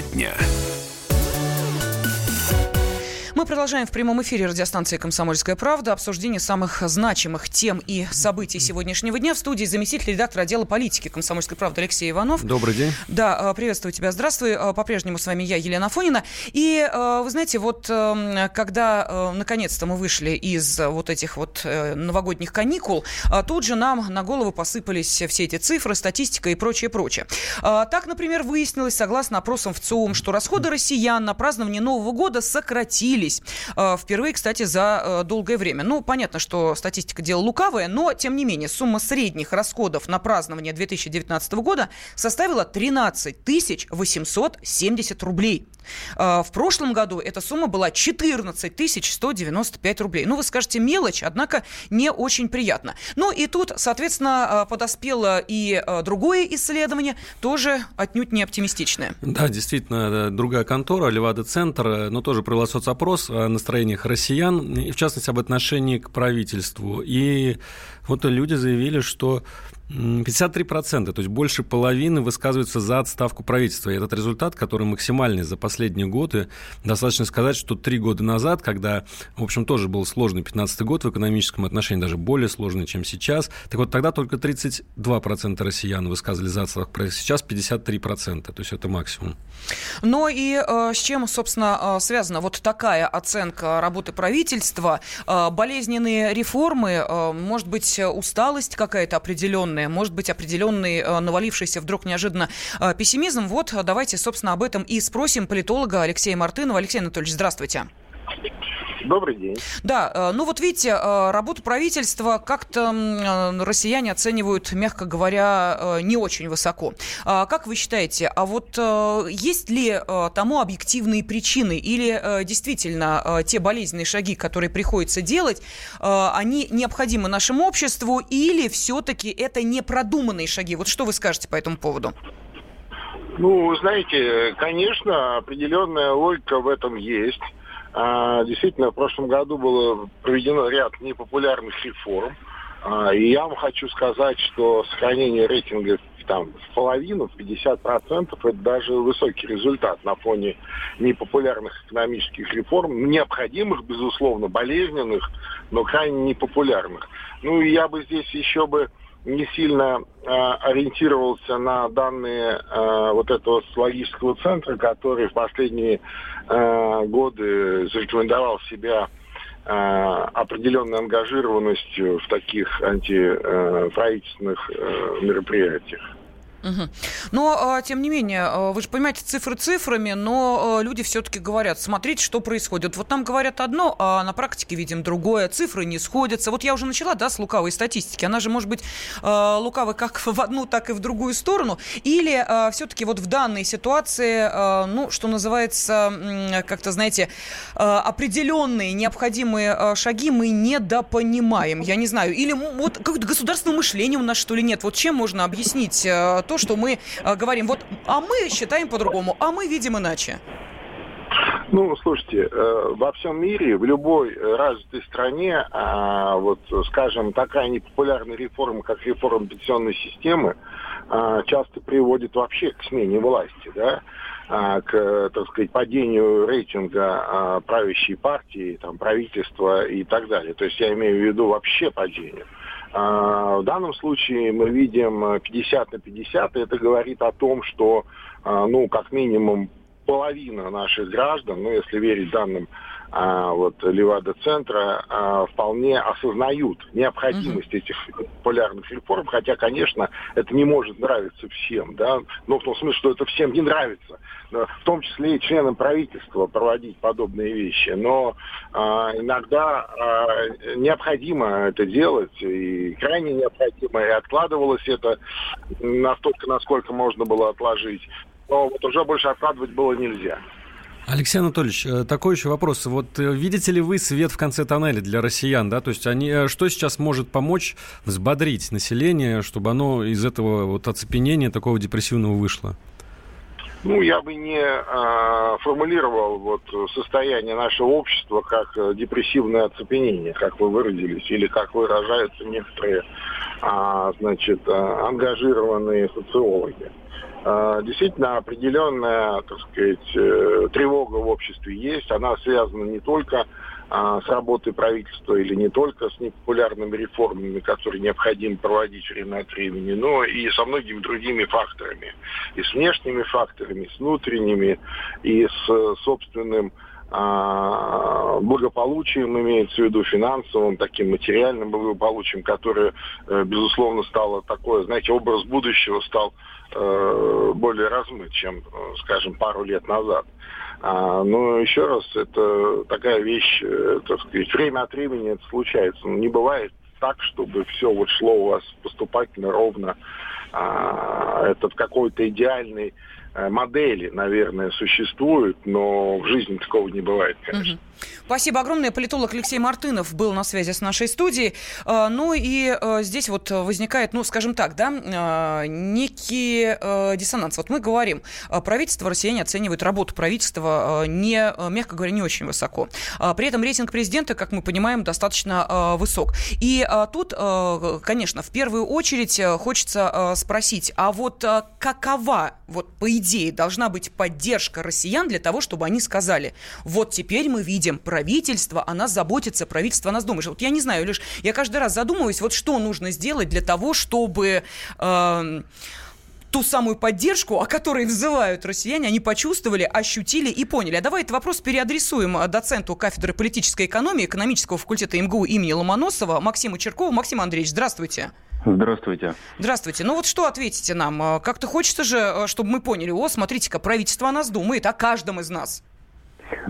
Тема дня. Продолжаем в прямом эфире радиостанции «Комсомольская правда» обсуждение самых значимых тем и событий сегодняшнего дня. В студии заместитель редактора отдела политики «Комсомольской правды» Алексей Иванов. Добрый день. Да, э, приветствую тебя, здравствуй. Э, по-прежнему с вами я, Елена Фонина. И э, вы знаете, вот когда наконец-то мы вышли из вот этих вот новогодних каникул, тут же нам на голову посыпались все эти цифры, статистика и прочее, прочее. Так, например, выяснилось, согласно опросам в ЦУМ, что расходы россиян на празднование Нового года сократились поднялись. Э, впервые, кстати, за э, долгое время. Ну, понятно, что статистика дело лукавая, но, тем не менее, сумма средних расходов на празднование 2019 года составила 13 870 рублей. А, в прошлом году эта сумма была 14 195 рублей. Ну, вы скажете, мелочь, однако не очень приятно. Ну, и тут, соответственно, подоспело и другое исследование, тоже отнюдь не оптимистичное. Да, действительно, другая контора, Левада-центр, но тоже провела соцопрос настроениях россиян, и в частности, об отношении к правительству. И вот люди заявили, что 53%, то есть больше половины высказываются за отставку правительства. И этот результат, который максимальный за последние годы, достаточно сказать, что три года назад, когда, в общем, тоже был сложный 15 год в экономическом отношении, даже более сложный, чем сейчас, так вот тогда только 32% россиян высказывали за отставку правительства, сейчас 53%, то есть это максимум. Но и э, с чем, собственно, э, связана вот такая оценка работы правительства? Э, болезненные реформы, э, может быть, усталость какая-то определенная, определенное, может быть, определенный э, навалившийся вдруг неожиданно э, пессимизм. Вот давайте, собственно, об этом и спросим политолога Алексея Мартынова. Алексей Анатольевич, здравствуйте. Добрый день. Да, э, ну вот видите, работу правительства как-то россияне оценивают, мягко говоря, не очень высоко. А как вы считаете, а вот есть ли тому объективные причины или действительно те болезненные шаги, которые приходится делать, они необходимы нашему обществу или все-таки это непродуманные шаги? Вот что вы скажете по этому поводу? Ну, знаете, конечно, определенная логика в этом есть. А, действительно, в прошлом году было проведено ряд непопулярных реформ. А, и я вам хочу сказать, что сохранение рейтинга там в половину, в 50%, это даже высокий результат на фоне непопулярных экономических реформ, необходимых, безусловно, болезненных, но крайне непопулярных. Ну и я бы здесь еще бы не сильно э, ориентировался на данные э, вот этого логического центра, который в последние э, годы зарекомендовал себя э, определенной ангажированностью в таких антиправительственных э, мероприятиях. Угу. Но, а, тем не менее, а, вы же понимаете, цифры цифрами, но а, люди все-таки говорят, смотрите, что происходит. Вот нам говорят одно, а на практике видим другое. Цифры не сходятся. Вот я уже начала, да, с лукавой статистики. Она же может быть лукавой как в одну, так и в другую сторону. Или все-таки вот в данной ситуации, ну, что называется, как-то, знаете, определенные необходимые шаги мы недопонимаем. Я не знаю. Или вот какое-то государственное мышление у нас, что ли, нет. Вот чем можно объяснить то, что мы э, говорим, вот, а мы считаем по-другому, а мы видим иначе? Ну, слушайте, э, во всем мире, в любой развитой стране, а, вот, скажем, такая непопулярная реформа, как реформа пенсионной системы, а, часто приводит вообще к смене власти, да, а, к, так сказать, падению рейтинга правящей партии, там, правительства и так далее. То есть я имею в виду вообще падение. А, в данном случае мы видим 50 на 50, и это говорит о том, что, а, ну, как минимум, половина наших граждан, ну, если верить данным а, вот Левада-центра а, вполне осознают необходимость uh-huh. этих популярных реформ, хотя, конечно, это не может нравиться всем, да, но в том смысле, что это всем не нравится, в том числе и членам правительства проводить подобные вещи, но а, иногда а, необходимо это делать, и крайне необходимо, и откладывалось это настолько, насколько можно было отложить, но вот уже больше откладывать было нельзя. Алексей Анатольевич, э, такой еще вопрос. Вот э, видите ли вы свет в конце тоннеля для россиян, да? То есть они, э, что сейчас может помочь взбодрить население, чтобы оно из этого вот оцепенения такого депрессивного вышло? Ну, я бы не э, формулировал вот состояние нашего общества как э, депрессивное оцепенение, как вы выразились, или как выражаются некоторые, э, значит, э, ангажированные социологи. Действительно, определенная, так сказать, э, тревога в обществе есть. Она связана не только а, с работой правительства или не только с непопулярными реформами, которые необходимо проводить время от времени, но и со многими другими факторами. И с внешними факторами, с внутренними, и с собственным а, благополучием, имеется в виду финансовым, таким материальным благополучием, которое, э, безусловно, стало такое, знаете, образ будущего стал э, более размыт, чем, э, скажем, пару лет назад. А, но еще раз, это такая вещь, так сказать, время от времени это случается. Не бывает так, чтобы все вот шло у вас поступательно, ровно. А, это в какой-то идеальной Э, модели, наверное, существуют, но в жизни такого не бывает, конечно. Угу. Спасибо огромное. Политолог Алексей Мартынов был на связи с нашей студией. Э, ну и э, здесь вот возникает, ну, скажем так, да, некий диссонанс. Вот мы говорим, правительство россияне оценивают работу правительства не, мягко говоря, не очень высоко. При этом рейтинг президента, как мы понимаем, достаточно высок. И тут, конечно, в первую очередь хочется спросить, а вот какова вот по идее, должна быть поддержка россиян для того, чтобы они сказали, вот теперь мы видим правительство, о заботится, правительство нас думает. Вот я не знаю, лишь я каждый раз задумываюсь, вот что нужно сделать для того, чтобы... Э, ту самую поддержку, о которой взывают россияне, они почувствовали, ощутили и поняли. А давай этот вопрос переадресуем э, доценту кафедры политической экономии экономического факультета МГУ имени Ломоносова Максиму Черкову. Максим Андреевич, здравствуйте. Здравствуйте. Здравствуйте. Ну вот что ответите нам? Э, как-то хочется же, э, чтобы мы поняли, о, смотрите-ка, правительство о нас думает, о каждом из нас.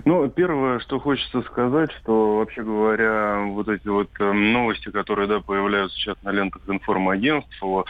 Ну, первое, что хочется сказать, что, вообще говоря, вот эти вот э, новости, которые, да, появляются сейчас на лентах информагентств о,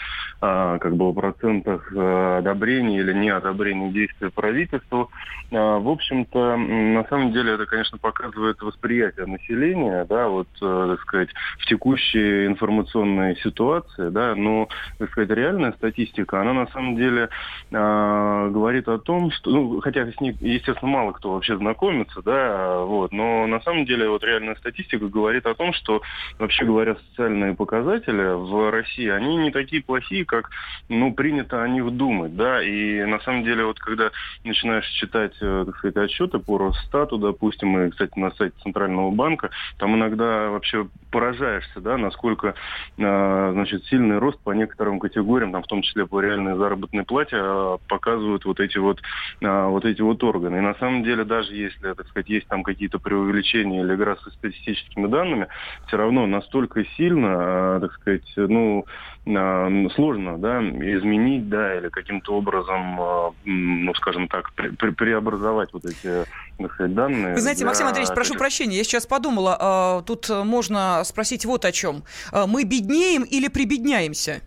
э, как бы, о процентах э, одобрения или неодобрения действий правительства, э, в общем-то, на самом деле это, конечно, показывает восприятие населения, да, вот, э, так сказать, в текущей информационной ситуации, да, но, так сказать, реальная статистика, она на самом деле э, говорит о том, что, ну, хотя с ней, естественно, мало кто вообще знаком, знакомиться, да, вот. Но на самом деле вот реальная статистика говорит о том, что, вообще говоря, социальные показатели в России, они не такие плохие, как, ну, принято о них думать, да, и на самом деле вот когда начинаешь читать, э, так сказать, отчеты по Росстату, допустим, и, кстати, на сайте Центрального банка, там иногда вообще поражаешься, да, насколько, э, значит, сильный рост по некоторым категориям, там, в том числе по реальной заработной плате, э, показывают вот эти вот, вот эти вот органы. И на самом деле даже если, так сказать, есть там какие-то преувеличения или игра со статистическими данными, все равно настолько сильно, так сказать, ну, сложно, да, изменить, да, или каким-то образом, а, ну, скажем так, преобразовать вот эти, сказать, данные. Вы знаете, Максим Андреевич, прошу прощения, я сейчас подумала, тут можно спросить вот о чем. Мы беднеем или прибедняемся?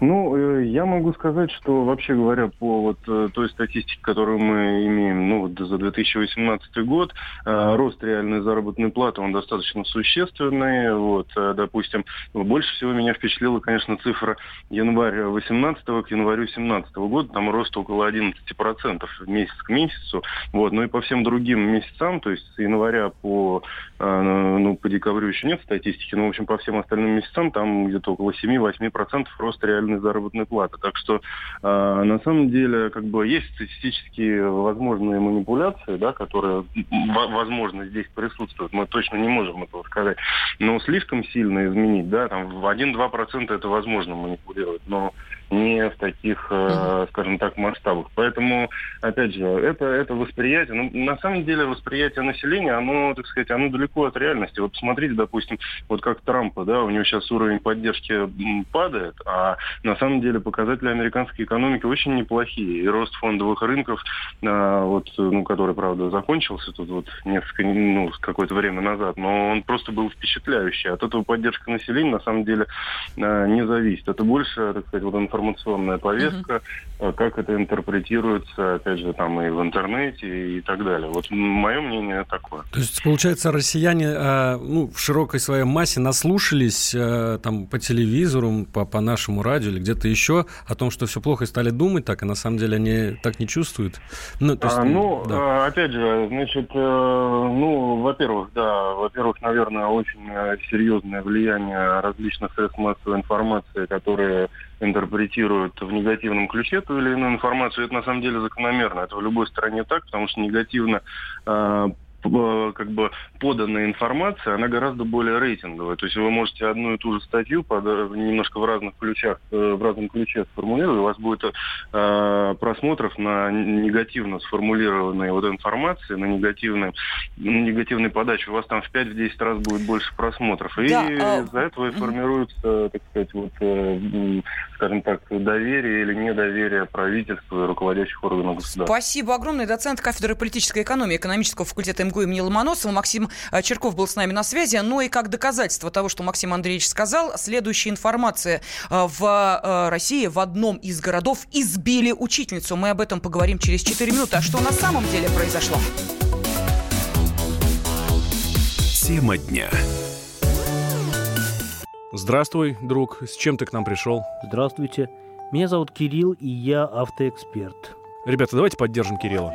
Ну, э, я могу сказать, что вообще говоря, по вот э, той статистике, которую мы имеем ну, вот за 2018 год, э, рост реальной заработной платы, он достаточно существенный. Вот, допустим, больше всего меня впечатлила, конечно, цифра января 18 к январю 17 года, там рост около 11% месяц к месяцу. Вот, ну и по всем другим месяцам, то есть с января по, ну, по декабрю еще нет статистики, но, в общем, по всем остальным месяцам там где-то около 7-8% рост реальной реальной заработной платы. Так что э, на самом деле как бы есть статистически возможные манипуляции, да, которые возможно здесь присутствуют. Мы точно не можем этого сказать. Но слишком сильно изменить, да, там в 1-2% это возможно манипулировать. Но не в таких, э, скажем так, масштабах. Поэтому, опять же, это, это восприятие, ну, на самом деле восприятие населения, оно, так сказать, оно далеко от реальности. Вот посмотрите, допустим, вот как Трампа, да, у него сейчас уровень поддержки падает, а на самом деле показатели американской экономики очень неплохие. И рост фондовых рынков, э, вот, ну, который, правда, закончился тут вот несколько, ну, какое-то время назад, но он просто был впечатляющий. От этого поддержка населения, на самом деле, э, не зависит. Это больше, так сказать, вот информационная повестка, угу. как это интерпретируется, опять же, там и в интернете и так далее. Вот мое мнение такое. То есть, получается, россияне э, ну, в широкой своей массе наслушались э, там по телевизору, по, по нашему радио или где-то еще о том, что все плохо и стали думать так, а на самом деле они так не чувствуют. Ну, то есть, а, ну да. опять же, значит, ну, во-первых, да, во-первых, наверное, очень серьезное влияние различных средств массовой информации, которые интерпретируют в негативном ключе ту или иную информацию, это на самом деле закономерно. Это в любой стране так, потому что негативно э, Э, как бы поданная информация, она гораздо более рейтинговая. То есть вы можете одну и ту же статью под, э, немножко в разных ключах, э, в разном ключе сформулировать, у вас будет э, просмотров на негативно сформулированные вот информации, на негативной, на негативной подаче. У вас там в 5-10 раз будет больше просмотров. И да, а... из-за этого и формируется, так сказать, вот, э, скажем так, доверие или недоверие правительству и руководящих органов государства. Спасибо огромное. Доцент кафедры политической экономии экономического факультета МГУ имени Ломоносова. Максим э, Черков был с нами на связи. Ну и как доказательство того, что Максим Андреевич сказал, следующая информация. Э, в э, России в одном из городов избили учительницу. Мы об этом поговорим через 4 минуты. А что на самом деле произошло? Тема дня. Здравствуй, друг. С чем ты к нам пришел? Здравствуйте. Меня зовут Кирилл, и я автоэксперт. Ребята, давайте поддержим Кирилла.